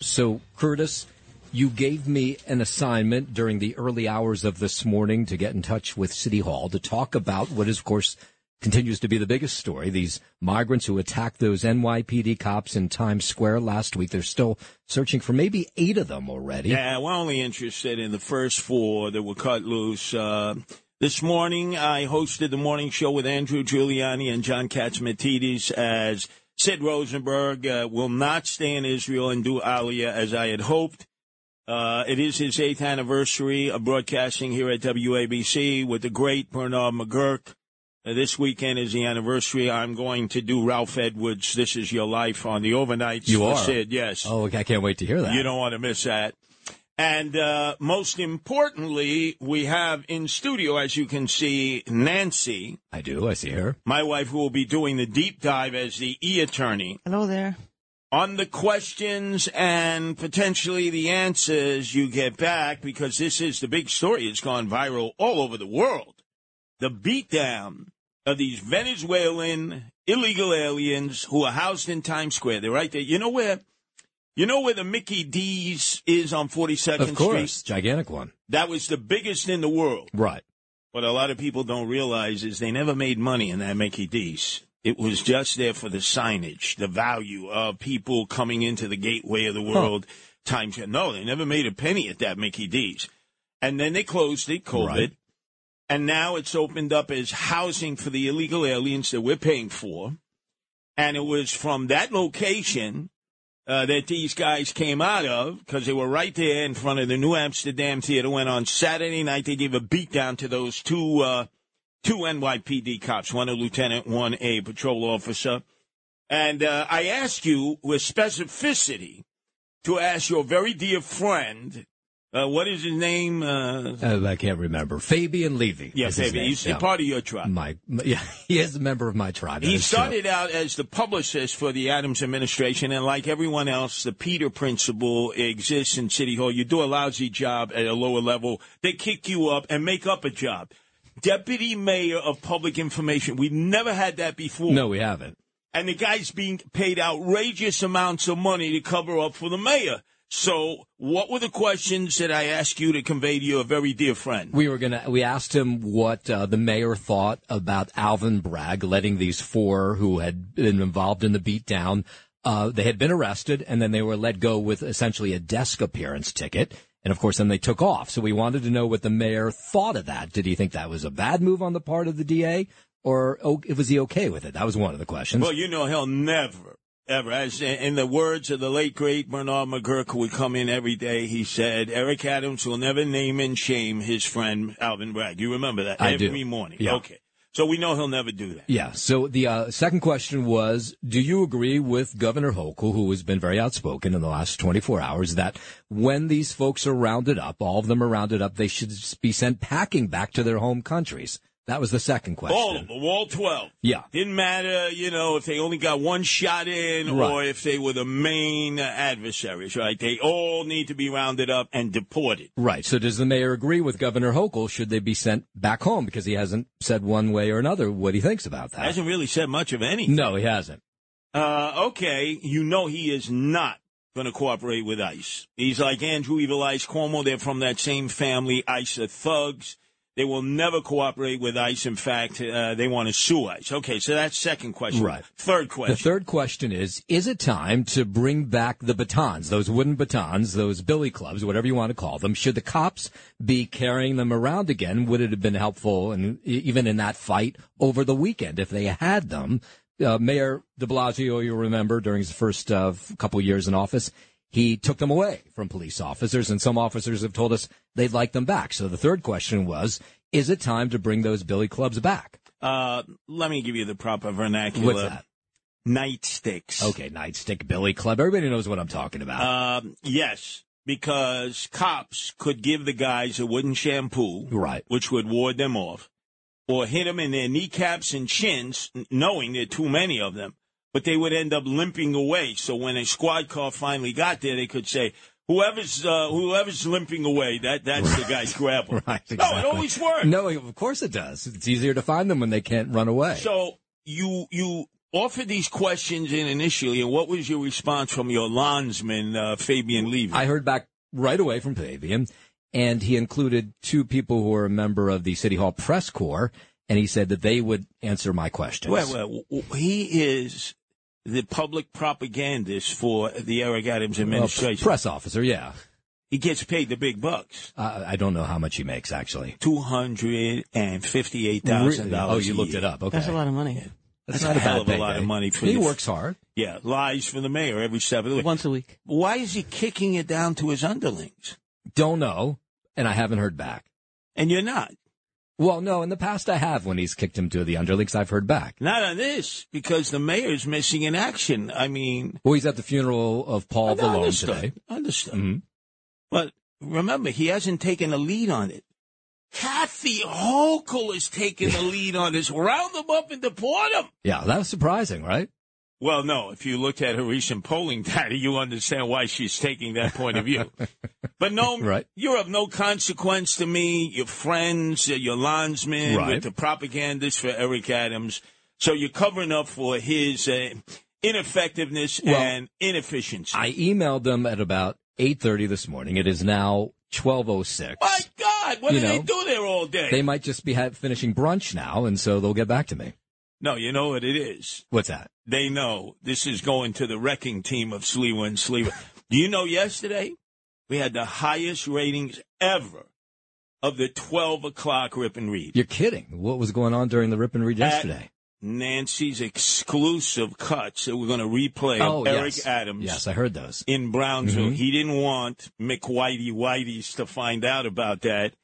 So, Curtis, you gave me an assignment during the early hours of this morning to get in touch with City Hall to talk about what is, of course, continues to be the biggest story. These migrants who attacked those NYPD cops in Times Square last week. They're still searching for maybe eight of them already. Yeah, we're only interested in the first four that were cut loose. Uh, this morning, I hosted the morning show with Andrew Giuliani and John Catsimatidis as Sid Rosenberg uh, will not stay in Israel and do Aliyah as I had hoped. Uh, it is his eighth anniversary of broadcasting here at WABC with the great Bernard McGuirk. Uh, this weekend is the anniversary. I'm going to do Ralph Edwards' "This Is Your Life" on the overnights. You are Sid, yes. Oh, I can't wait to hear that. You don't want to miss that. And uh, most importantly, we have in studio, as you can see, Nancy. I do. I see her. My wife, who will be doing the deep dive as the e attorney. Hello there. On the questions and potentially the answers you get back, because this is the big story. It's gone viral all over the world. The beatdown of these Venezuelan illegal aliens who are housed in Times Square. They're right there. You know where? You know where the Mickey D's is on 42nd Of course, Street? gigantic one. That was the biggest in the world. Right. What a lot of people don't realize is they never made money in that Mickey D's. It was just there for the signage, the value of people coming into the gateway of the world. Times no, they never made a penny at that Mickey D's, and then they closed it, COVID, Right. and now it's opened up as housing for the illegal aliens that we're paying for. And it was from that location uh, that these guys came out of because they were right there in front of the New Amsterdam Theater. When on Saturday night they gave a beatdown to those two uh, two NYPD cops, one a lieutenant, one a patrol officer. And uh, I ask you with specificity to ask your very dear friend, uh, what is his name? Uh, Uh, I can't remember. Fabien Levy. yeah, is his baby, name. he's Yeah. part of your tribe. my, yeah, he is a member of my tribe. He is true. started out as the publicist for the Adams administration, and like everyone else, the Peter principle exists in City Hall. You do a lousy job at a lower level, they kick you up and make up a job. Deputy Mayor of Public Information. We've never had that before. No, we haven't. And the guy's being paid outrageous amounts of money to cover up for the mayor. So, what were the questions that I asked you to convey to your very dear friend? We were gonna. We asked him what uh, the mayor thought about Alvin Bragg letting these four who had been involved in the beatdown. Uh, they had been arrested and then they were let go with essentially a desk appearance ticket. And of course, then they took off. So we wanted to know what the mayor thought of that. Did he think that was a bad move on the part of the DA, or oh, was he okay with it? That was one of the questions. Well, you know, he'll never, ever, as in the words of the late great Bernard McGuirk, who would come in every day, he said, Eric Adams will never name and shame his friend Alvin Bragg. You remember that I do. every morning. Yeah. Okay. So we know he'll never do that. Yeah. So the uh, second question was, do you agree with Governor Hochul, who has been very outspoken in the last 24 hours, that when these folks are rounded up, all of them are rounded up, they should be sent packing back to their home countries? That was the second question. All of them, all 12. Yeah. Didn't matter, you know, if they only got one shot in or if they were the main uh, adversaries, right? They all need to be rounded up and deported. Right. So does the mayor agree with Governor Hochul? Should they be sent back home? Because he hasn't said one way or another what he thinks about that. Hasn't really said much of anything. No, he hasn't. Uh, okay, you know he is not going to cooperate with ICE. He's like Andrew Evil Ice Cuomo. They're from that same family. ICE are thugs. They will never cooperate with ICE. In fact, uh, they want to sue ICE. Okay, so that's second question. Right. Third question. The third question is, is it time to bring back the batons, those wooden batons, those billy clubs, whatever you want to call them? Should the cops be carrying them around again? Would it have been helpful, and even in that fight over the weekend, if they had them? Uh, Mayor de Blasio, you remember, during his first uh, couple years in office, he took them away from police officers, and some officers have told us they'd like them back. So the third question was, is it time to bring those billy clubs back? Uh, let me give you the proper vernacular. What's that? Nightsticks. Okay, nightstick billy club. Everybody knows what I'm talking about. Um, yes, because cops could give the guys a wooden shampoo, Right. which would ward them off, or hit them in their kneecaps and chins, knowing there are too many of them. But they would end up limping away. So when a squad car finally got there, they could say, "Whoever's uh, whoever's limping away, that that's the guy's grab 'em." Right, Exactly. No, it always works. No, of course it does. It's easier to find them when they can't run away. So you you offered these questions in initially, and what was your response from your landsman, uh, Fabien Levy? I heard back right away from Fabien, and he included two people who were a member of the City Hall press corps, and he said that they would answer my questions. Well, well, he is the public propagandist for the Eric Adams Well, administration. press officer, yeah. he gets paid the big bucks. Uh, I don't know how much he makes actually. Two hundred and fifty-eight thousand Really? dollars. Oh, you looked it up. Okay, That's a lot of money. That's not a hell bad of a lot payday. of money for He the- works hard. Yeah, lies for the mayor every step of the way. Once a week. Why is he kicking it down to his underlings? Don't know, and I haven't heard back. And you're not. Well, no, in the past I have when he's kicked him to the underlings. I've heard back. Not on this, because the mayor's missing in action. I mean, Well, he's at the funeral of Paul Vallone understood. today. Understood. Mhm. But remember, he hasn't taken a lead on it. Kathy Hochul is taking the lead on this. Round them up and deport them. Yeah, that was surprising, right? Well, no. If you look at her recent polling data, you understand why she's taking that point of view. But no, Right. you're of no consequence to me. Your friends, uh, your landsmen, Right. with the propagandist for Eric Adams. So you're covering up for his uh, ineffectiveness Well, and inefficiency. I emailed them at about 8.30 this morning. It is now 12.06. My God, what You do they do there all day? They might just be ha- finishing brunch now, and so they'll get back to me. no, you know what it is. What's that? They know this is going to the wrecking team of Sliwa and Sliwa. do you know yesterday we had the highest ratings ever of the 12 o'clock rip and read? You're kidding. What was going on during the rip and read At yesterday? Nancy's exclusive cuts that we're going to replay oh, of Eric yes. Adams Yes, I heard those. in Brownsville. Mhm. He didn't want McWhitey Whiteys to find out about that.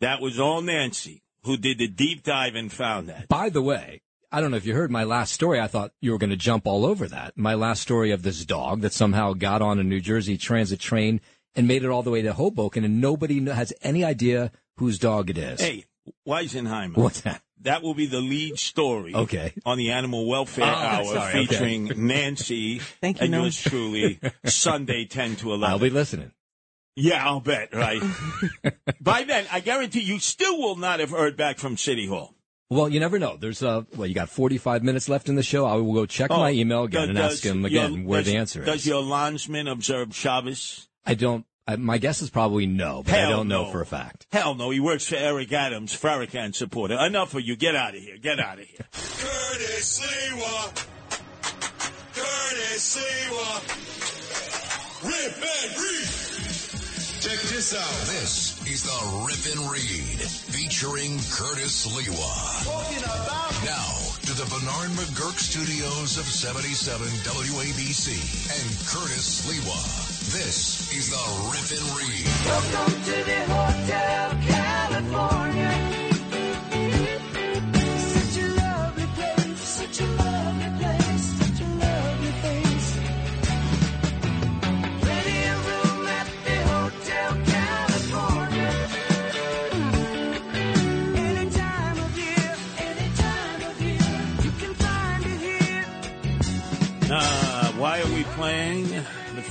That was all Nancy who did the deep dive and found that. By the way, I don't know if you heard my last story. I thought you were going to jump all over that. My last story of this dog that somehow got on a New Jersey transit train and made it all the way to Hoboken, and nobody has any idea whose dog it is. Hey, Weisenheimer. What's that? That will be the lead story. Okay. On the Animal Welfare Oh, Hour sorry, okay. featuring Nancy Thank you, and yours truly, Sunday 10 to 11. I'll be listening. Yeah, I'll bet, right? By then, I guarantee you still will not have heard back from City Hall. Well, you never know. There's uh, well, you got 45 minutes left in the show. I will go check my email again does- and ask him again your- where does- the answer Does is. Does your landsman observe Shabbos? I don't. I, my guess is probably no, but I don't know for a fact. Hell no, he works for Eric Adams, Farrakhan supporter. Enough of you. Get out of here. Get out of here. Curtis Sliwa. Curtis Sliwa. Rip and read. Check this out. This is the Rip and Read featuring Curtis Sliwa. Now to the Bernard McGuirk studios of 77 WABC and Curtis Sliwa. This is the Rip and Read. Welcome to the Hotel California.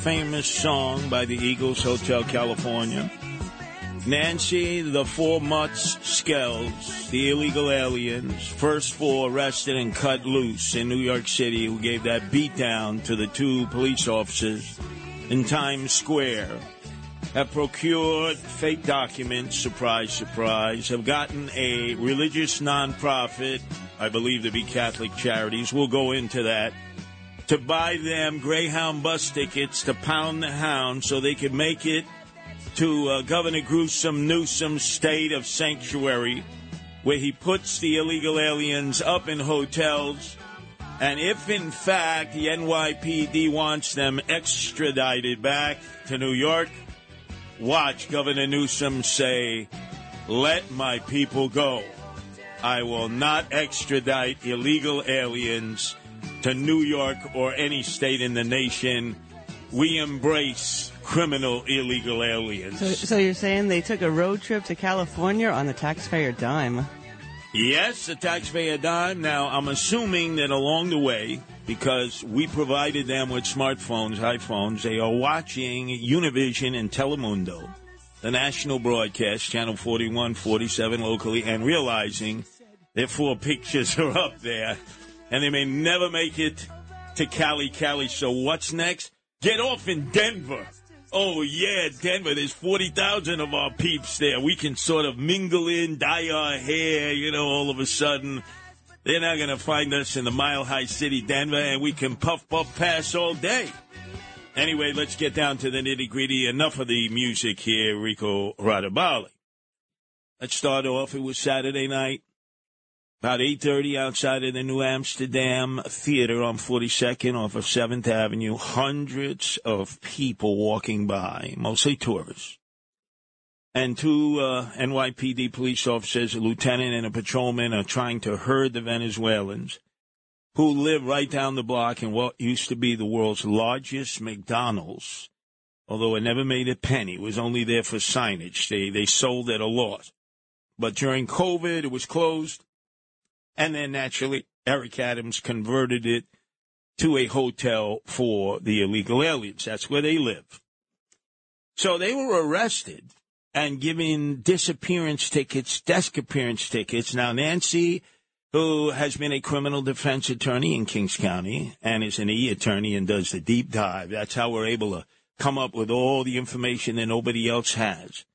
Famous song by the Eagles, Hotel California? Nancy, the four mutts, Skells, the illegal aliens, first four arrested and cut loose in New York City who gave that beatdown to the two police officers in Times Square, have procured fake documents, surprise, surprise, have gotten a religious nonprofit, I believe to be Catholic Charities, we'll go into that, to buy them Greyhound bus tickets to pound the hound so they could make it to uh, Governor Gruesome Newsom's state of sanctuary, where he puts the illegal aliens up in hotels. And if in fact the NYPD wants them extradited back to New York, watch Governor Newsom say, Let my people go. I will not extradite illegal aliens to New York or any state in the nation. We embrace criminal illegal aliens. So, so you're saying they took a road trip to California on the taxpayer dime? Yes, the taxpayer dime. Now, I'm assuming that along the way, because we provided them with smartphones, iPhones, they are watching Univision and Telemundo, the national broadcast, channel 41, 47 locally, and realizing their four pictures are up there. And they may never make it to Cali, Cali. So what's next? Get off in Denver. Oh yeah, Denver. There's forty thousand of our peeps there. We can sort of mingle in, dye our hair. You know, all of a sudden, they're not going to find us in the Mile High City, Denver, and we can puff puff pass all day. Anyway, let's get down to the nitty gritty. Enough of the music here, Rico Radabali. Let's start off. It was Saturday night, about 8.30 outside of the New Amsterdam Theater on 42nd off of 7th Avenue. Hundreds of people walking by, mostly tourists. And two uh, NYPD police officers, a lieutenant and a patrolman, are trying to herd the Venezuelans who live right down the block in what used to be the world's largest McDonald's. Although it never made a penny, it was only there for signage. They they sold at a loss. But during COVID, it was closed, and then naturally Eric Adams converted it to a hotel for the illegal aliens. That's where they live. So they were arrested and given disappearance tickets, desk appearance tickets. Now Nancy who has been a criminal defense attorney in Kings County and is an E attorney and does the deep dive. That's how we're able to come up with all the information that nobody else has.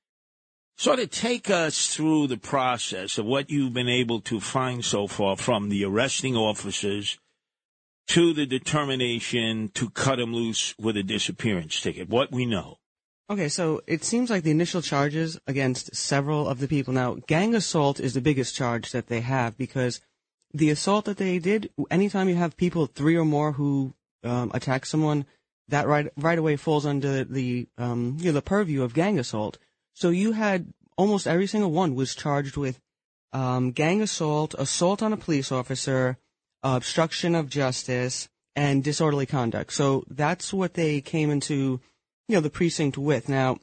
Sort of take us through the process of what you've been able to find so far from the arresting officers to the determination to cut him loose with a disappearance ticket. What we know. Okay, so it seems like the initial charges against several of the people. Now, gang assault is the biggest charge that they have because the assault that they did, anytime you have people, three or more, who um, attack someone, that right right away falls under the um, you know the purview of gang assault. So you had almost every single one was charged with um, gang assault, assault on a police officer, obstruction of justice, and disorderly conduct. So that's what they came into you know, the precinct with. Now,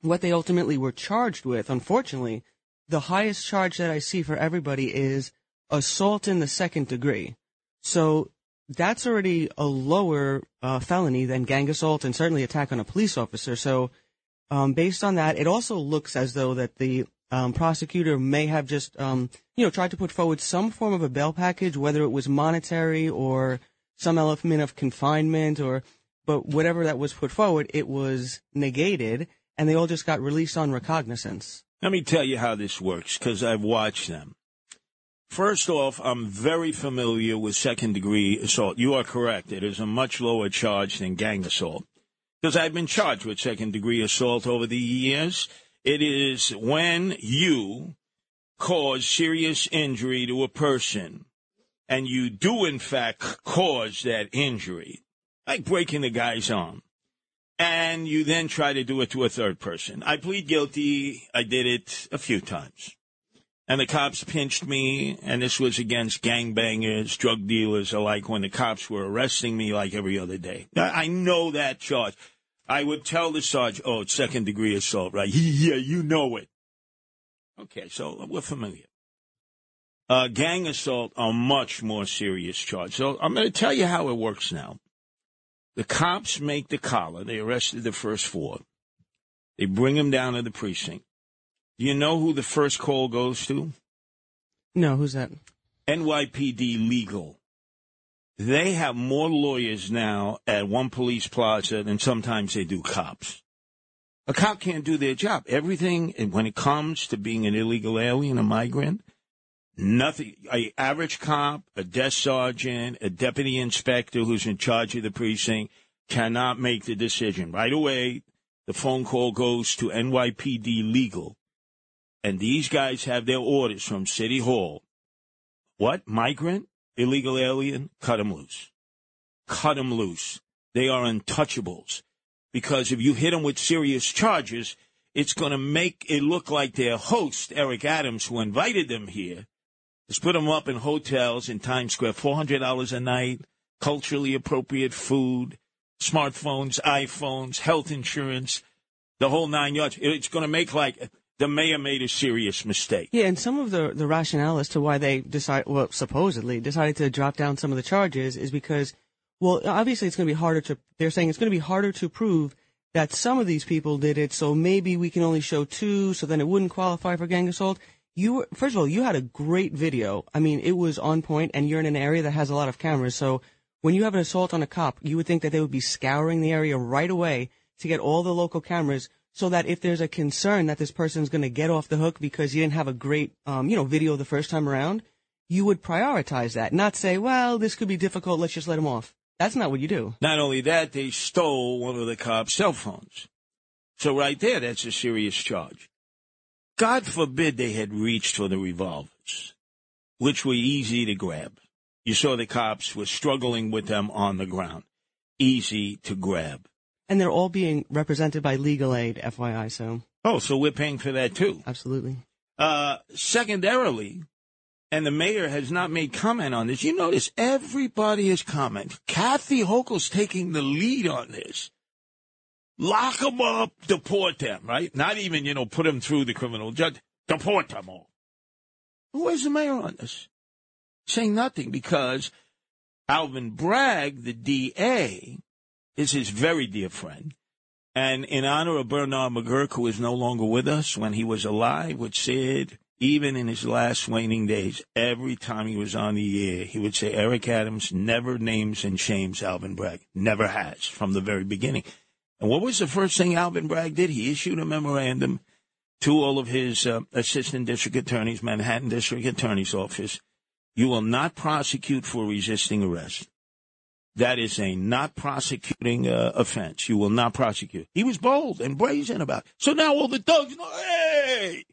what they ultimately were charged with, unfortunately, the highest charge that I see for everybody is assault in the second degree. So that's already a lower uh, felony than gang assault and certainly attack on a police officer. So, um, based on that, it also looks as though that the um, prosecutor may have just, um, you know, tried to put forward some form of a bail package, whether it was monetary or some element of confinement or but whatever that was put forward, it was negated, and they all just got released on recognizance. Let me tell you how this works because I've watched them. First off, I'm very familiar with second degree assault. You are correct. It is a much lower charge than gang assault because I've been charged with second degree assault over the years. It is when you cause serious injury to a person and you do, in fact, cause that injury like breaking the guy's arm. And you then try to do it to a third person. I plead guilty. I did it a few times. And the cops pinched me, and this was against gangbangers, drug dealers alike when the cops were arresting me like every other day. I know that charge. I would tell the sergeant, oh, it's second degree assault, right? Yeah, you know it. Okay, so we're familiar. Uh, gang assault, a much more serious charge. So I'm going to tell you how it works now. The cops make the collar. They arrested the first four. They bring them down to the precinct. Do you know who the first call goes to? No, who's that? NYPD Legal. They have more lawyers now at one police plaza than sometimes they do cops. A cop can't do their job. Everything, and when it comes to being an illegal alien, a migrant, nothing. A average cop, a desk sergeant, a deputy inspector who's in charge of the precinct cannot make the decision. Right away, the phone call goes to NYPD Legal, and these guys have their orders from City Hall. What? Migrant? Illegal alien? Cut them loose. Cut them loose. They are untouchables. Because if you hit them with serious charges, it's going to make it look like their host, Eric Adams, who invited them here, has put them up in hotels in Times Square, $400 a night, culturally appropriate food, smartphones, iPhones, health insurance, the whole nine yards. It's going to make like the mayor made a serious mistake. Yeah, and some of the the rationale as to why they decide, well, supposedly decided to drop down some of the charges is because, well, obviously it's going to be harder to. They're saying it's going to be harder to prove that some of these people did it, so maybe we can only show two, so then it wouldn't qualify for gang assault. you were first of all you had a great video. I mean, it was on point, and you're in an area that has a lot of cameras. So when you have an assault on a cop, you would think that they would be scouring the area right away to get all the local cameras, so that if there's a concern that this person's going to get off the hook because you didn't have a great, um, you know, video the first time around, you would prioritize that, not say, well, this could be difficult. Let's just let him off. That's not what you do. Not only that, they stole one of the cops' cell phones. So right there, that's a serious charge. God forbid they had reached for the revolvers, which were easy to grab. You saw the cops were struggling with them on the ground. Easy to grab. And they're all being represented by legal aid, FYI. So Oh, so we're paying for that too. absolutely. Uh, secondarily, and the mayor has not made comment on this. You notice everybody has commented. Kathy Hochul's taking the lead on this. Lock them up, deport them, right? Not even, you know, put them through the criminal judge. Deport them all. Where's the mayor on this? Saying nothing because Alvin Bragg, the DA, is his very dear friend. And in honor of Bernard McGuirk, who is no longer with us, when he was alive, would said, even in his last waning days, every time he was on the air, he would say, Eric Adams never names and shames Alvin Bragg. Never has from the very beginning. And what was the first thing Alvin Bragg did? He issued a memorandum to all of his uh, assistant district attorneys, Manhattan District Attorney's Office. You will not prosecute for resisting arrest. That is a not prosecuting uh, offense. You will not prosecute. He was bold and brazen about it. So now all the thugs know, hey,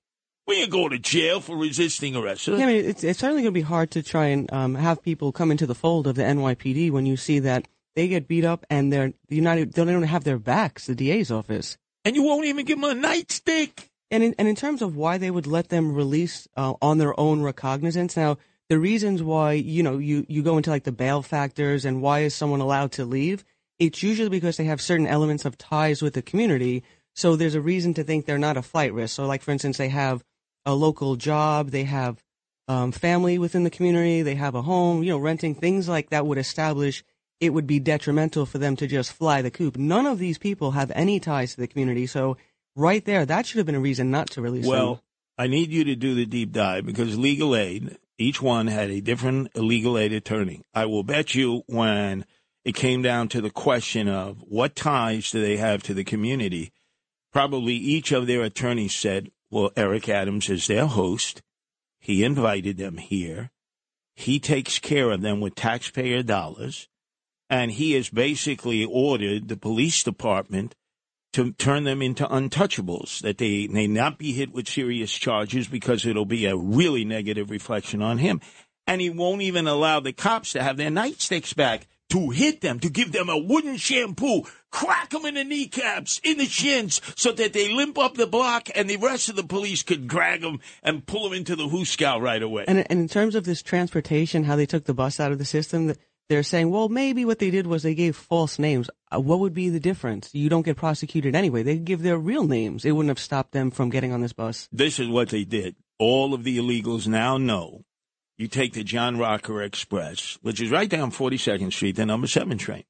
we ain't going to jail for resisting arrest. Yeah, I mean, it's, it's certainly going to be hard to try and um, have people come into the fold of the NYPD when you see that they get beat up and they're the United. They don't have their backs. The DA's office. And you won't even give them a nightstick. And in, and in terms of why they would let them release uh, on their own recognizance, now the reasons why you know you you go into like the bail factors and why is someone allowed to leave? It's usually because they have certain elements of ties with the community. So there's a reason to think they're not a flight risk. So like for instance, they have a local job, they have um, family within the community, they have a home, you know, renting things like that would establish it would be detrimental for them to just fly the coop. None of these people have any ties to the community, so right there, that should have been a reason not to release Well, them. I need you to do the deep dive because legal aid, each one had a different legal aid attorney. I will bet you when it came down to the question of what ties do they have to the community, probably each of their attorneys said, well, Eric Adams is their host. He invited them here. He takes care of them with taxpayer dollars. And he has basically ordered the police department to turn them into untouchables, that they may not be hit with serious charges because it'll be a really negative reflection on him. And he won't even allow the cops to have their nightsticks back to hit them, to give them a wooden shampoo, crack them in the kneecaps, in the shins, so that they limp up the block and the rest of the police could drag them and pull them into the hooskow right away. And, and in terms of this transportation, how they took the bus out of the system, th- they're saying, well, maybe what they did was they gave false names. Uh, what would be the difference? You don't get prosecuted anyway. They give their real names. It wouldn't have stopped them from getting on this bus. this is what they did. All of the illegals now know. You take the John Rocker Express, which is right down 42nd Street, the number seven train.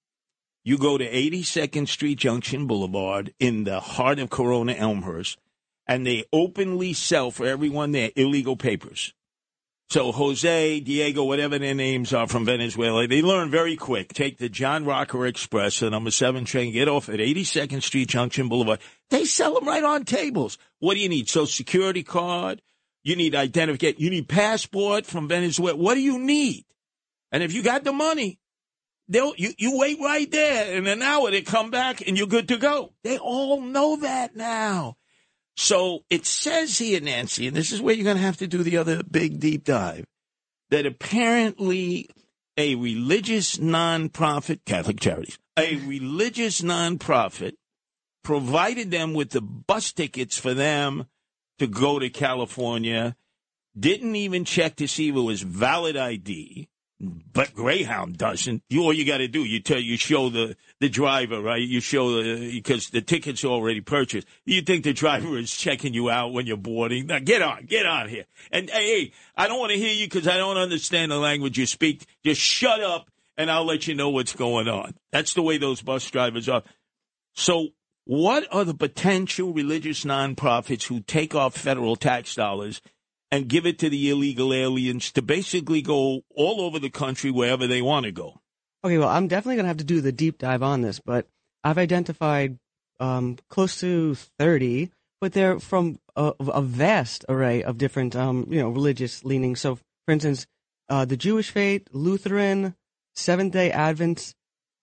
You go to 82nd Street Junction Boulevard in the heart of Corona Elmhurst, and they openly sell for everyone there illegal papers. So Jose, Diego, whatever their names are from Venezuela, they learn very quick. Take the John Rocker Express, the number seven train, get off at 82nd Street Junction Boulevard. They sell them right on tables. What do you need? Social security card? You need identification. You need passport from Venezuela. What do you need? And if you got the money, they'll you, you wait right there. In an hour, they come back and you're good to go. They all know that now. So it says here, Nancy, and this is where you're going to have to do the other big deep dive, that apparently a religious nonprofit, Catholic Charities, a religious nonprofit provided them with the bus tickets for them to go to California, didn't even check to see if it was valid ID. But Greyhound doesn't. You all you got to do, you tell, you show the the driver, right? You show because the ticket's are already purchased. You think the driver is checking you out when you're boarding? Now get on, get on here. And hey I don't want to hear you because I don't understand the language you speak. Just shut up, and I'll let you know what's going on. That's the way those bus drivers are. So, what are the potential religious nonprofits who take off federal tax dollars and give it to the illegal aliens to basically go all over the country wherever they want to go. Okay, well, I'm definitely gonna have to do the deep dive on this, but I've identified um, close to 30, but they're from a, a vast array of different, um, you know, religious leanings. So, for instance, uh, the Jewish faith, Lutheran, Seventh Day Advent,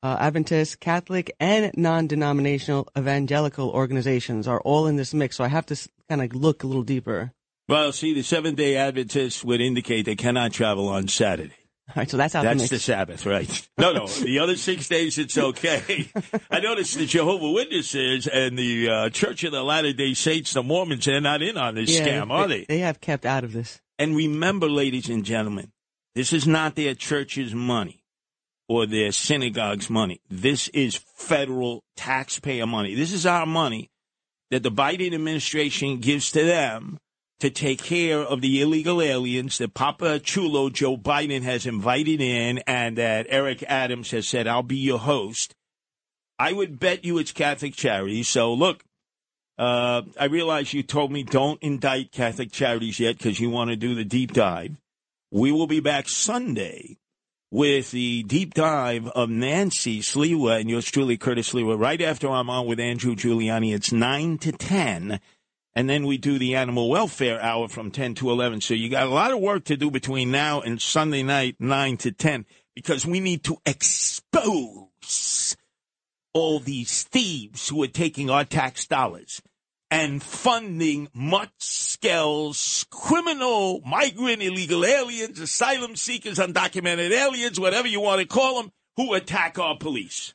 uh, Adventist, Catholic, and non-denominational evangelical organizations are all in this mix. So I have to kind of look a little deeper. Well, see, the Seventh day Adventists would indicate they cannot travel on Saturday. All right, so that's the That's the Sabbath, right? No, no. The other six days, it's okay. I noticed the Jehovah Witnesses and the uh, Church of the Latter Day Saints, the Mormons, they're not in on this Yeah, scam, are they? They have kept out of this. And remember, ladies and gentlemen, this is not their church's money or their synagogue's money. This is federal taxpayer money. This is our money that the Biden administration gives to them to take care of the illegal aliens that Papa Chulo Joe Biden has invited in and that Eric Adams has said, I'll be your host. I would bet you it's Catholic Charities. So look, uh, I realize you told me don't indict Catholic Charities yet because you want to do the deep dive. We will be back Sunday with the deep dive of Nancy Sliwa and yours truly, Curtis Sliwa, right after I'm on with Andrew Giuliani. It's 9 to 10. And then we do the animal welfare hour from 10 to 11. So you got a lot of work to do between now and Sunday night, 9 to 10, because we need to expose all these thieves who are taking our tax dollars and funding Mutzkel's criminal migrant illegal aliens, asylum seekers, undocumented aliens, whatever you want to call them, who attack our police.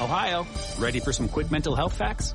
Ohio, ready for some quick mental health facts?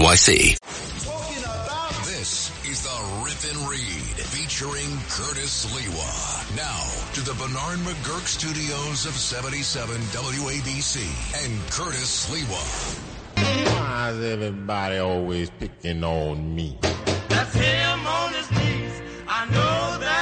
NYC. This is the Rip and Read featuring Curtis Sliwa. Now to the Bernard McGuirk studios of 77 WABC and Curtis Sliwa. Why is everybody always picking on me? That's him on his knees. I know that's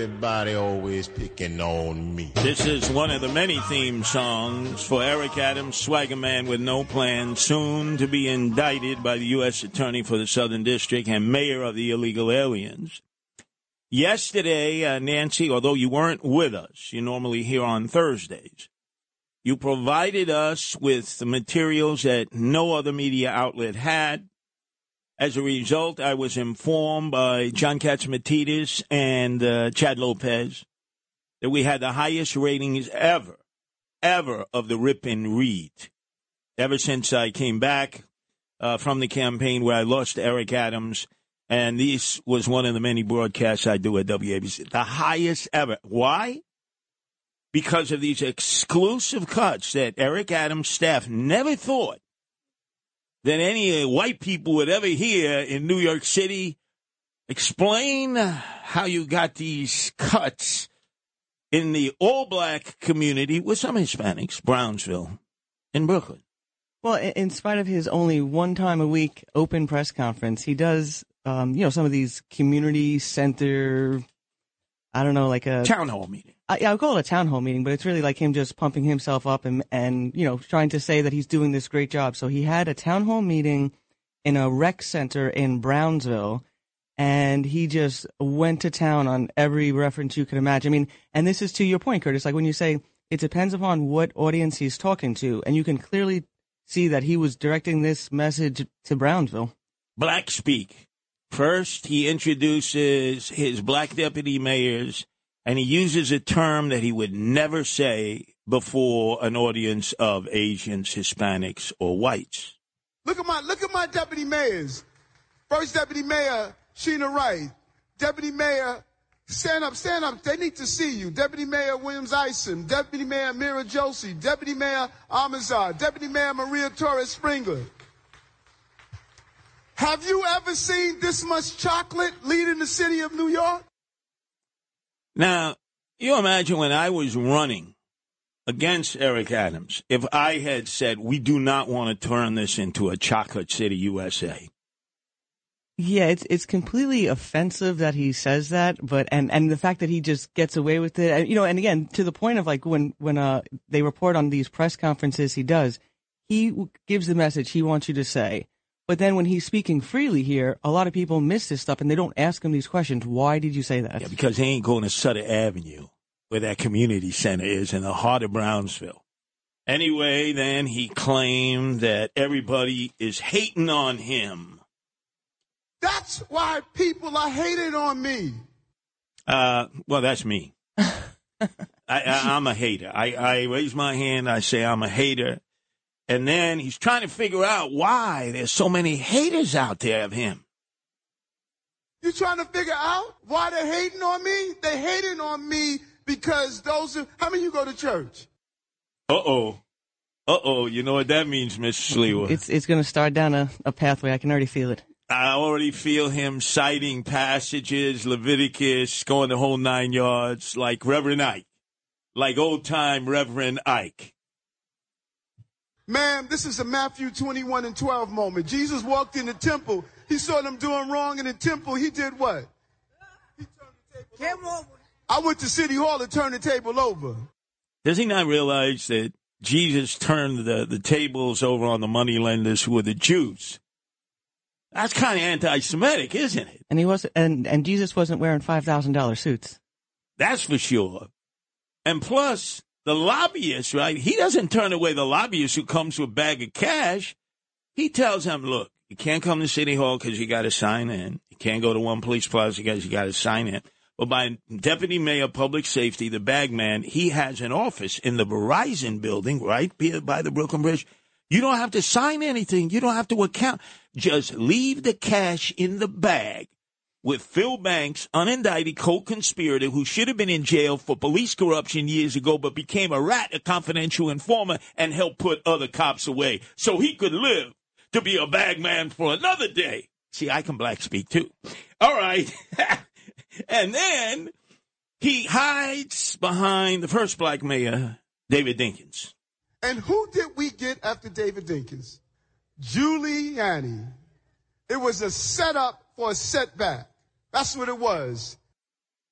everybody always picking on me? This is one of the many theme songs for Eric Adams, swagger man with no plan, soon to be indicted by the U.S. Attorney for the Southern District and mayor of the illegal aliens. Yesterday, uh, Nancy, although you weren't with us, you normally here on Thursdays, you provided us with the materials that no other media outlet had. As a result, I was informed by John Catsimatidis and uh, Chad Lopez that we had the highest ratings ever, ever of the Rip and Read. Ever since I came back uh, from the campaign where I lost Eric Adams, and this was one of the many broadcasts I do at WABC, the highest ever. Why? Because of these exclusive cuts that Eric Adams' staff never thought that any white people would ever hear in New York City. Explain how you got these cuts in the all black community with some Hispanics, Brownsville, in Brooklyn. Well, in spite of his only one time a week open press conference, he does, um, you know, some of these community center, I don't know, like a Town hall meeting. I, yeah, I would call it a town hall meeting, but it's really like him just pumping himself up and, and, you know, trying to say that he's doing this great job. So he had a town hall meeting in a rec center in Brownsville and he just went to town on every reference you could imagine. I mean, and this is to your point, Curtis. Like when you say it depends upon what audience he's talking to, and you can clearly see that he was directing this message to Brownsville. Black speak. First, he introduces his black deputy mayors, and he uses a term that he would never say before an audience of Asians, Hispanics, or whites. Look at my look at my deputy mayors. First deputy mayor Sheena Wright. Deputy mayor, stand up, stand up. They need to see you. Deputy mayor Williams Isom. Deputy mayor Meera Joshi. Deputy mayor Almanzar. Deputy mayor Maria Torres Springer. Have you ever seen this much chocolate leading the city of New York? Now, you imagine when I was running against Eric Adams, if I had said, we do not want to turn this into a chocolate city USA. Yeah, it's it's completely offensive that he says that, but and and the fact that he just gets away with it, and, you know, and again to the point of like when when uh they report on these press conferences, he does, he gives the message he wants you to say, but then when he's speaking freely here, a lot of people miss this stuff and they don't ask him these questions. Why did you say that? Yeah, because he ain't going to Sutter Avenue, where that community center is in the heart of Brownsville. Anyway, then he claimed that everybody is hating on him. That's why people are hating on me. Uh, well, that's me. I, I, I'm a hater. I, I raise my hand. I say I'm a hater. And then he's trying to figure out why there's so many haters out there of him. You trying to figure out why they're hating on me? They hating on me because those are, how many of you go to church? Uh oh. Uh oh. You know what that means, Miss Sliwa? It's it's going to start down a, a pathway. I can already feel it. I already feel him citing passages, Leviticus, going the whole nine yards, like Reverend Ike, like old time Reverend Ike. Man, this is a Matthew 21 and 12 moment. Jesus walked in the temple. He saw them doing wrong in the temple. He did what? He turned the table over. I went to City Hall to turn the table over. Does he not realize that Jesus turned the, the tables over on the moneylenders who were the Jews? That's kind of anti-Semitic, isn't it? And he was and and Jesus wasn't wearing five thousand dollar suits. That's for sure. And plus, the lobbyist, right? He doesn't turn away the lobbyist who comes with a bag of cash. He tells him, look, you can't come to City Hall because you got to sign in. You can't go to One Police Plaza because you got to sign in. But by Deputy Mayor Public Safety, the bag man, he has an office in the Verizon building, right by the Brooklyn Bridge. You don't have to sign anything. You don't have to account. Just leave the cash in the bag with Phil Banks, unindicted co-conspirator who should have been in jail for police corruption years ago, but became a rat, a confidential informer, and helped put other cops away so he could live to be a bag man for another day. See, I can black speak too. All right. and then he hides behind the first black mayor, David Dinkins. And who did we get after David Dinkins? Giuliani. It was a setup for a setback. That's what it was.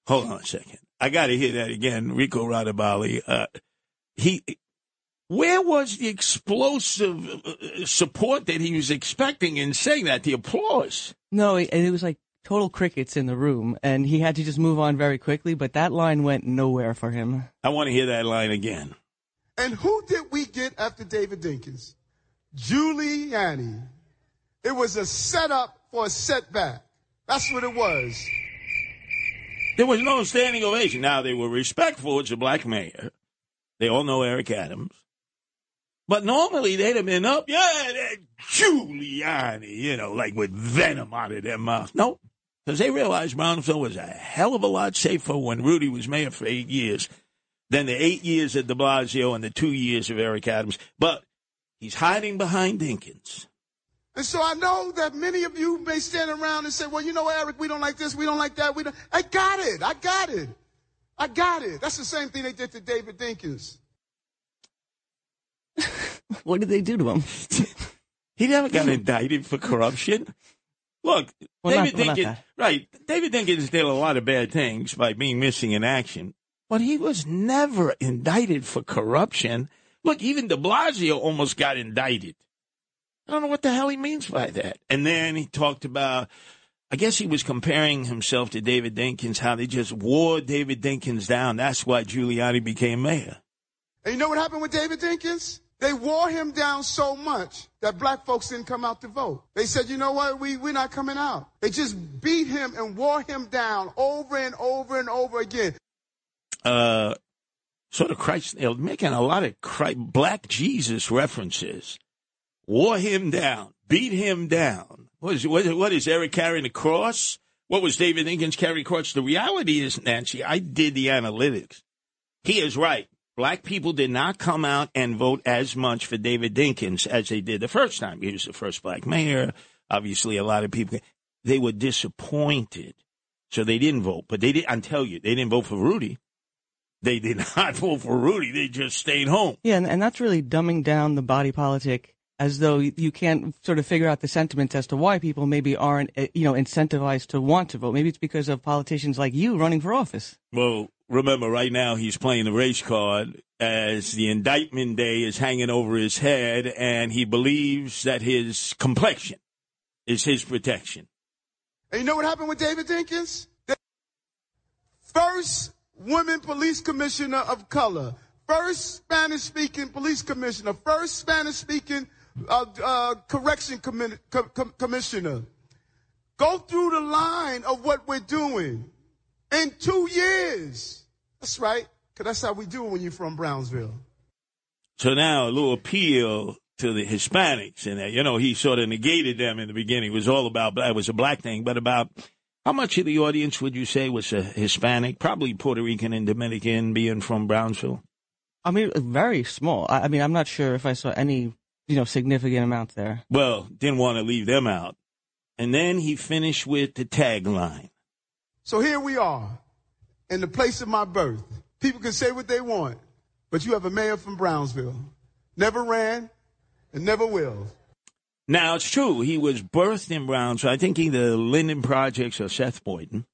Hold on a second. I got to hear that again. Rico Radabali. Uh, he, where was the explosive uh, support that he was expecting in saying that? The applause. No, it, it was like total crickets in the room, and he had to just move on very quickly. But that line went nowhere for him. I want to hear that line again. And who did we get after David Dinkins? Giuliani. It was a setup for a setback. That's what it was. There was no standing ovation. Now they were respectful. It's a black mayor. They all know Eric Adams. But normally they'd have been up, yeah, that Giuliani, you know, like with venom out of their mouth. No, because they realized Brownsville was a hell of a lot safer when Rudy was mayor for eight years than the eight years at de Blasio and the two years of Eric Adams. But he's hiding behind Dinkins. And so I know that many of you may stand around and say, well, you know, Eric, we don't like this, we don't like that. We don't. I got it. I got it. I got it. That's the same thing they did to David Dinkins. what did they do to him? he never got indicted for corruption. Look, Well, David not- Dinkins, that. right? David Dinkins did a lot of bad things by being missing in action, but he was never indicted for corruption. Look, even De Blasio almost got indicted. I don't know what the hell he means by that. And then he talked about I guess he was comparing himself to David Dinkins, how they just wore David Dinkins down. That's why Giuliani became mayor. And you know what happened with David Dinkins? They wore him down so much that black folks didn't come out to vote. They said, you know what, we, we're not coming out. They just beat him and wore him down over and over and over again. uh, sort of Christ, they're making a lot of Christ, black Jesus references. Wore him down, beat him down. What is, what, what is Eric carrying the cross? What was David Dinkins carrying the cross? The reality is, Nancy, I did the analytics. He is right. Black people did not come out and vote as much for David Dinkins as they did the first time. He was the first black mayor. Obviously, a lot of people, they were disappointed. So they didn't vote. But they did, I tell you, they didn't vote for Rudy. They did not vote for Rudy. They just stayed home. Yeah, and, and that's really dumbing down the body politic as though you- you can't sort of figure out the sentiments as to why people maybe aren't, uh, you know, incentivized to want to vote. Maybe it's because of politicians like you running for office. Well, remember, right now he's playing the race card as the indictment day is hanging over his head, and he believes that his complexion is his protection. And you know what happened with David Dinkins? First woman police commissioner of color, first Spanish speaking police commissioner, first Spanish speaking uh, uh, correction commi- co- co- commissioner. Go through the line of what we're doing in two years. That's right, because that's how we do it when you're from Brownsville. So now a little appeal to the Hispanics, and that you know he sort of negated them in the beginning. It was all about it was a black thing, but about how much of the audience would you say was a Hispanic? Probably Puerto Rican and Dominican, being from Brownsville. I mean, very small. I, I mean, I'm not sure if I saw any, you know, significant amount there. Well, didn't want to leave them out. And then he finished with the tagline. So here we are, in the place of my birth. People can say what they want, but you have a mayor from Brownsville. Never ran and never will. Now, it's true. He was birthed in Brownsville. I think either the Linden Projects or Seth Boyden.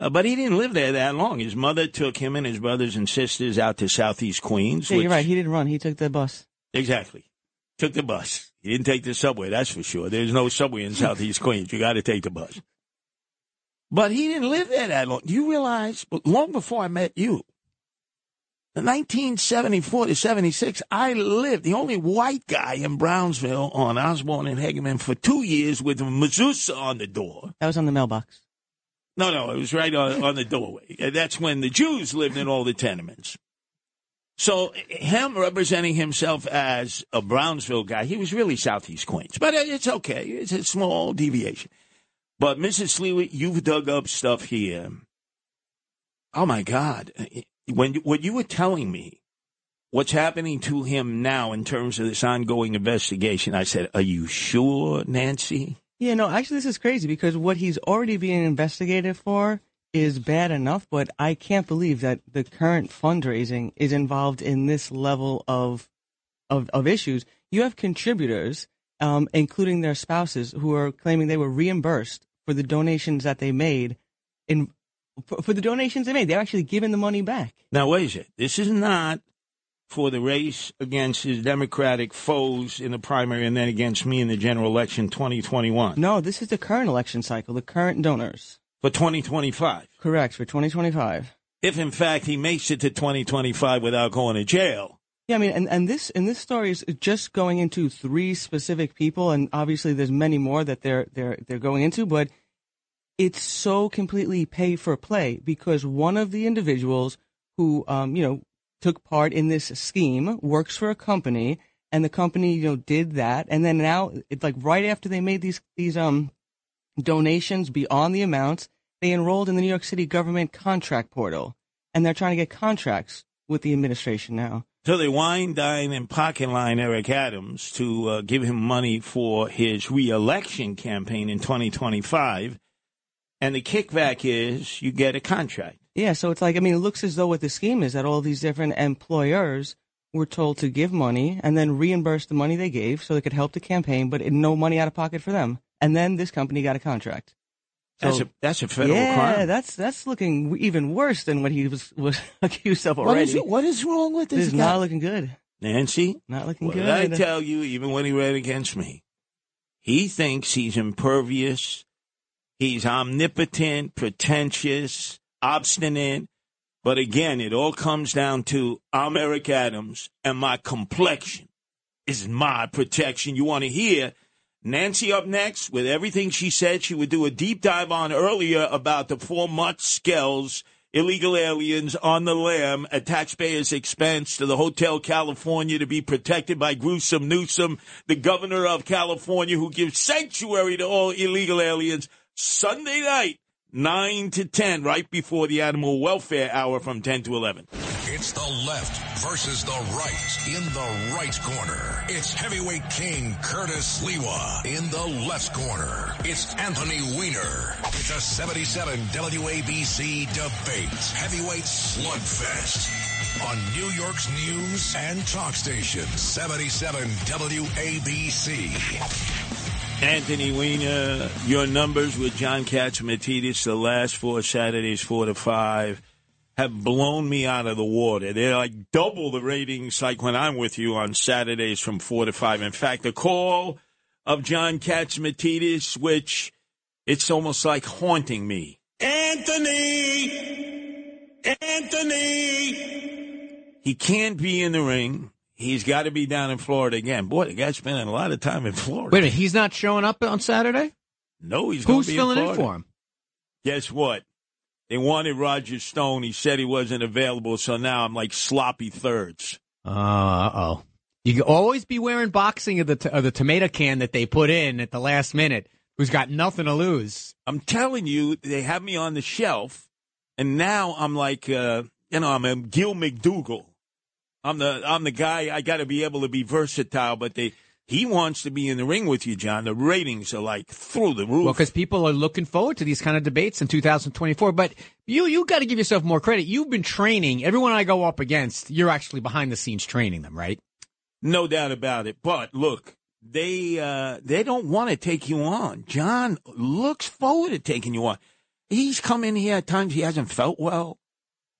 Uh, but he didn't live there that long. His mother took him and his brothers and sisters out to Southeast Queens. Yeah, you're right. He didn't run. He took the bus. Exactly. Took the bus. He didn't take the subway, that's for sure. There's no subway in Southeast Queens. You got to take the bus. But he didn't live there that long. Do you realize, long before I met you, in 1974 to 76, I lived, the only white guy in Brownsville on Osborne and Hegeman for two years with a mezuzah on the door. That was on the mailbox. No, no, it was right on, on the doorway. That's when the Jews lived in all the tenements. So him representing himself as a Brownsville guy, he was really Southeast Queens. But it's okay. It's a small deviation. But Mrs. Slewick, you've dug up stuff here. Oh my God. When, when you were telling me what's happening to him now in terms of this ongoing investigation, I said, are you sure, Nancy? Yeah, no, actually, this is crazy because what he's already being investigated for is bad enough, but I can't believe that the current fundraising is involved in this level of of, of issues. You have contributors, um, including their spouses, who are claiming they were reimbursed for the donations that they made. In for, for the donations they made, they're actually giving the money back. Now, wait a second. This is not for the race against his Democratic foes in the primary and then against me in the general election 2021. No, this is the current election cycle, the current donors. For 2025. Correct, for 2025. If, in fact, he makes it to 2025 without going to jail. Yeah, I mean, and, and this and this story is just going into three specific people, and obviously there's many more that they're they're they're going into, but it's so completely pay for play because one of the individuals who um you know took part in this scheme works for a company, and the company you know did that, and then now it's like right after they made these these um donations beyond the amounts, they enrolled in the New York City government contract portal, and they're trying to get contracts with the administration now. So they wine, dine, and pocket line Eric Adams to uh, give him money for his reelection campaign in 2025. And the kickback is you get a contract. Yeah, so it's like I mean, it looks as though what the scheme is that all these different employers were told to give money and then reimburse the money they gave so they could help the campaign, but no money out of pocket for them. And then this company got a contract. That's a that's a federal yeah, crime. that's that's looking even worse than what he was was accused of already. is it? What is wrong with this This is guy? not looking good. Nancy, Not looking what good. I tell you? Even when he ran against me, he thinks he's impervious. He's omnipotent, pretentious, obstinate. But again, it all comes down to I'm Eric Adams and my complexion is my protection. You want to hear Nancy up next with everything she said she would do a deep dive on earlier about the four Mutt Skells, illegal aliens on the lam at taxpayers' expense to the Hotel California to be protected by Gruesome Newsom, the governor of California who gives sanctuary to all illegal aliens. Sunday night, 9 to 10, right before the Animal Welfare Hour from 10 to 11. It's the left versus the right. In the right corner, it's heavyweight king Curtis Sliwa. In the left corner, it's Anthony Weiner. It's a 77 WABC debate. Heavyweight slugfest. On New York's news and talk station, 77 WABC. Anthony Weiner, your numbers with John Catsimatidis the last four Saturdays, four to five, have blown me out of the water. They're like double the ratings like when I'm with you on Saturdays from four to five. In fact, the call of John Catsimatidis, which it's almost like haunting me. Anthony! Anthony! He can't be in the ring. He's got to be down in Florida again. Boy, the guy's spending a lot of time in Florida. Wait a minute, he's not showing up on Saturday? No, he's gonna Who's filling in for him? Guess what? They wanted Roger Stone. He said he wasn't available, so now I'm like sloppy thirds. Uh oh. You can always be wearing boxing of the t- of the tomato can that they put in at the last minute. Who's got nothing to lose? I'm telling you, they have me on the shelf, and now I'm like, uh, you know, I'm a Gil McDougald. I'm the I'm the guy. I got to be able to be versatile, but they he wants to be in the ring with you, John. The ratings are like through the roof. Well, because people are looking forward to these kind of debates in 2024. But you you got to give yourself more credit. You've been training everyone I go up against. You're actually behind the scenes training them, right? No doubt about it. But look, they uh, they don't want to take you on. John looks forward to taking you on. He's come in here at times he hasn't felt well.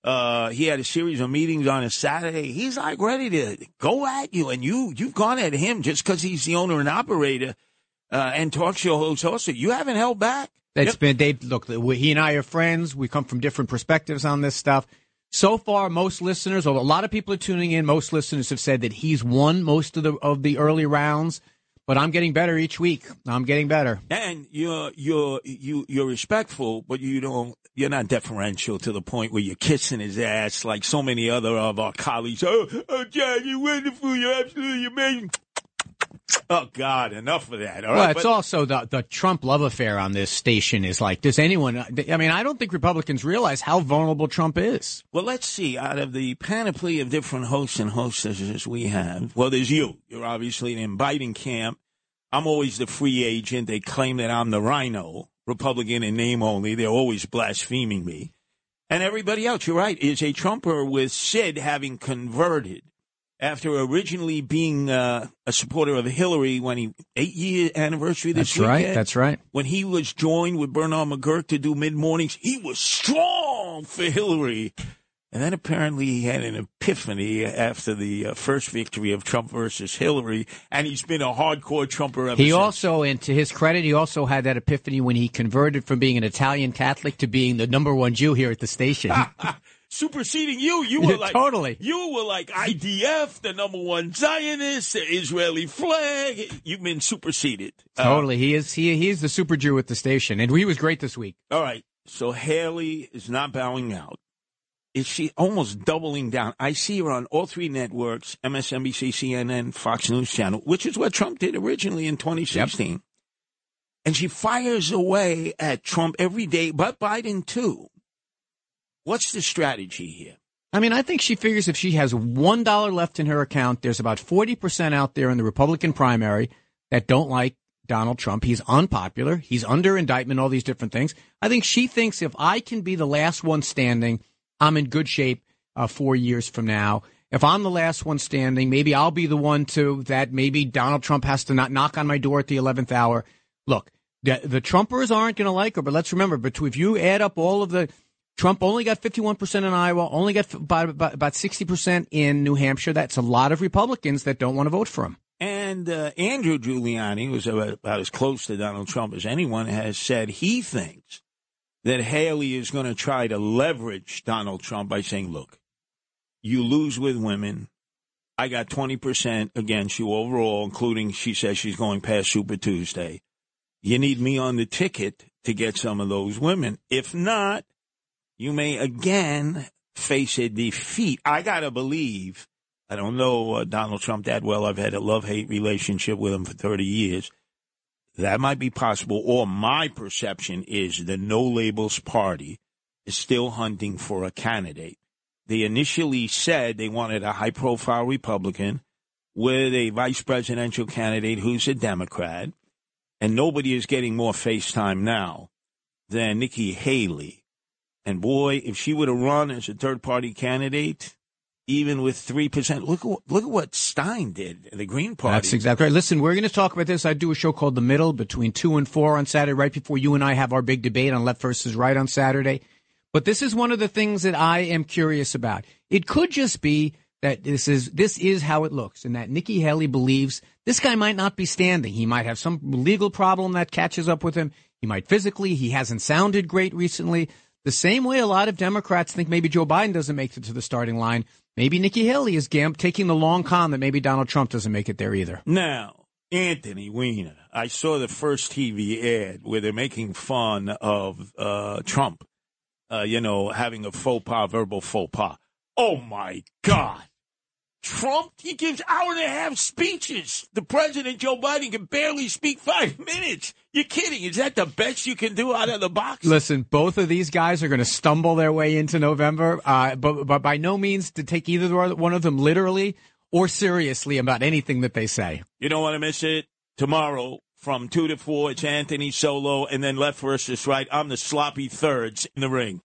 Uh, he had a series of meetings on a Saturday. He's like ready to go at you, and you you've gone at him just because he's the owner and operator uh, and talk show host. Also, you haven't held back. That's been they look. He and I are friends. We come from different perspectives on this stuff. So far, most listeners, although a lot of people are tuning in, most listeners have said that he's won most of the of the early rounds. But I'm getting better each week. I'm getting better. And you're you're you you're respectful, but you don't. You're not deferential to the point where you're kissing his ass like so many other of our colleagues. Oh, oh, John, you're wonderful. You're absolutely amazing. Oh God, enough of that. All well, right, it's but- also the the Trump love affair on this station is like. Does anyone? I mean, I don't think Republicans realize how vulnerable Trump is. Well, let's see. Out of the panoply of different hosts and hostesses we have, well, there's you. You're obviously in Biden camp. I'm always the free agent. They claim that I'm the rhino, Republican in name only. They're always blaspheming me. And everybody else, you're right, is a Trumper with Sid having converted after originally being uh, a supporter of Hillary when he eight year anniversary this That's right. That's right. When he was joined with Bernard McGuirk to do mid mornings, he was strong for Hillary. And then apparently he had an epiphany after the uh, first victory of Trump versus Hillary, and he's been a hardcore Trumper ever He since. He also, and to his credit, he also had that epiphany when he converted from being an Italian Catholic to being the number one Jew here at the station. superseding you. You were Yeah, like totally. You were like IDF, the number one Zionist, the Israeli flag. You've been superseded. Uh, totally, he is. He he is the super Jew at the station, and he was great this week. all right. So Haley is not bowing out. Is she almost doubling down? I see her on all three networks: MSNBC, CNN, Fox News Channel, which is what Trump did originally in 2016. And she fires away at Trump every day, but Biden too. What's the strategy here? I mean, I think she figures if she has one dollar left in her account, there's about forty percent out there in the Republican primary that don't like Donald Trump. He's unpopular. He's under indictment. All these different things. I think she thinks if I can be the last one standing, I'm in good shape uh, four years from now. If I'm the last one standing, maybe I'll be the one to that. Maybe Donald Trump has to not knock on my door at the eleventh hour. Look, the, the Trumpers aren't going to like her, but let's remember, between if you add up all of the Trump only got 51% in Iowa, only got about, about, about 60% in New Hampshire. That's a lot of Republicans that don't want to vote for him. And uh, Andrew Giuliani, who's about, about as close to Donald Trump as anyone, has said he thinks that Haley is going to try to leverage Donald Trump by saying, look, you lose with women. I got 20% against you overall, including she says she's going past Super Tuesday. You need me on the ticket to get some of those women. If not, you may again face a defeat. I got to believe, I don't know uh, Donald Trump that well. I've had a love hate relationship with him for 30 years. That might be possible. Or my perception is the no labels party is still hunting for a candidate. They initially said they wanted a high profile Republican with a vice presidential candidate who's a Democrat. And nobody is getting more FaceTime now than Nikki Haley. And boy, if she would have run as a third party candidate, even with 3%, look, look at what Stein did, the Green Party. That's exactly right. Listen, we're going to talk about this. I do a show called The Middle between 2 and 4 on Saturday, right before you and I have our big debate on left versus right on Saturday. But this is one of the things that I am curious about. It could just be that this is this is how it looks, and that Nikki Haley believes this guy might not be standing. He might have some legal problem that catches up with him. He might physically. He hasn't sounded great recently. The same way a lot of Democrats think maybe Joe Biden doesn't make it to the starting line. Maybe Nikki Haley is gam- taking the long con that maybe Donald Trump doesn't make it there either. Now, Anthony Weiner, I saw the first TV ad where they're making fun of uh, Trump, uh, you know, having a faux pas, verbal faux pas. Oh my God. Trump, he gives hour and a half speeches. The president, Joe Biden, can barely speak five minutes. You're kidding. Is that the best you can do out of the box? Listen, both of these guys are going to stumble their way into November, uh, but, but by no means to take either one of them literally or seriously about anything that they say. You don't want to miss it. Tomorrow from 2 to 4, it's Anthony Solo, and then left versus right. I'm the sloppy thirds in the ring.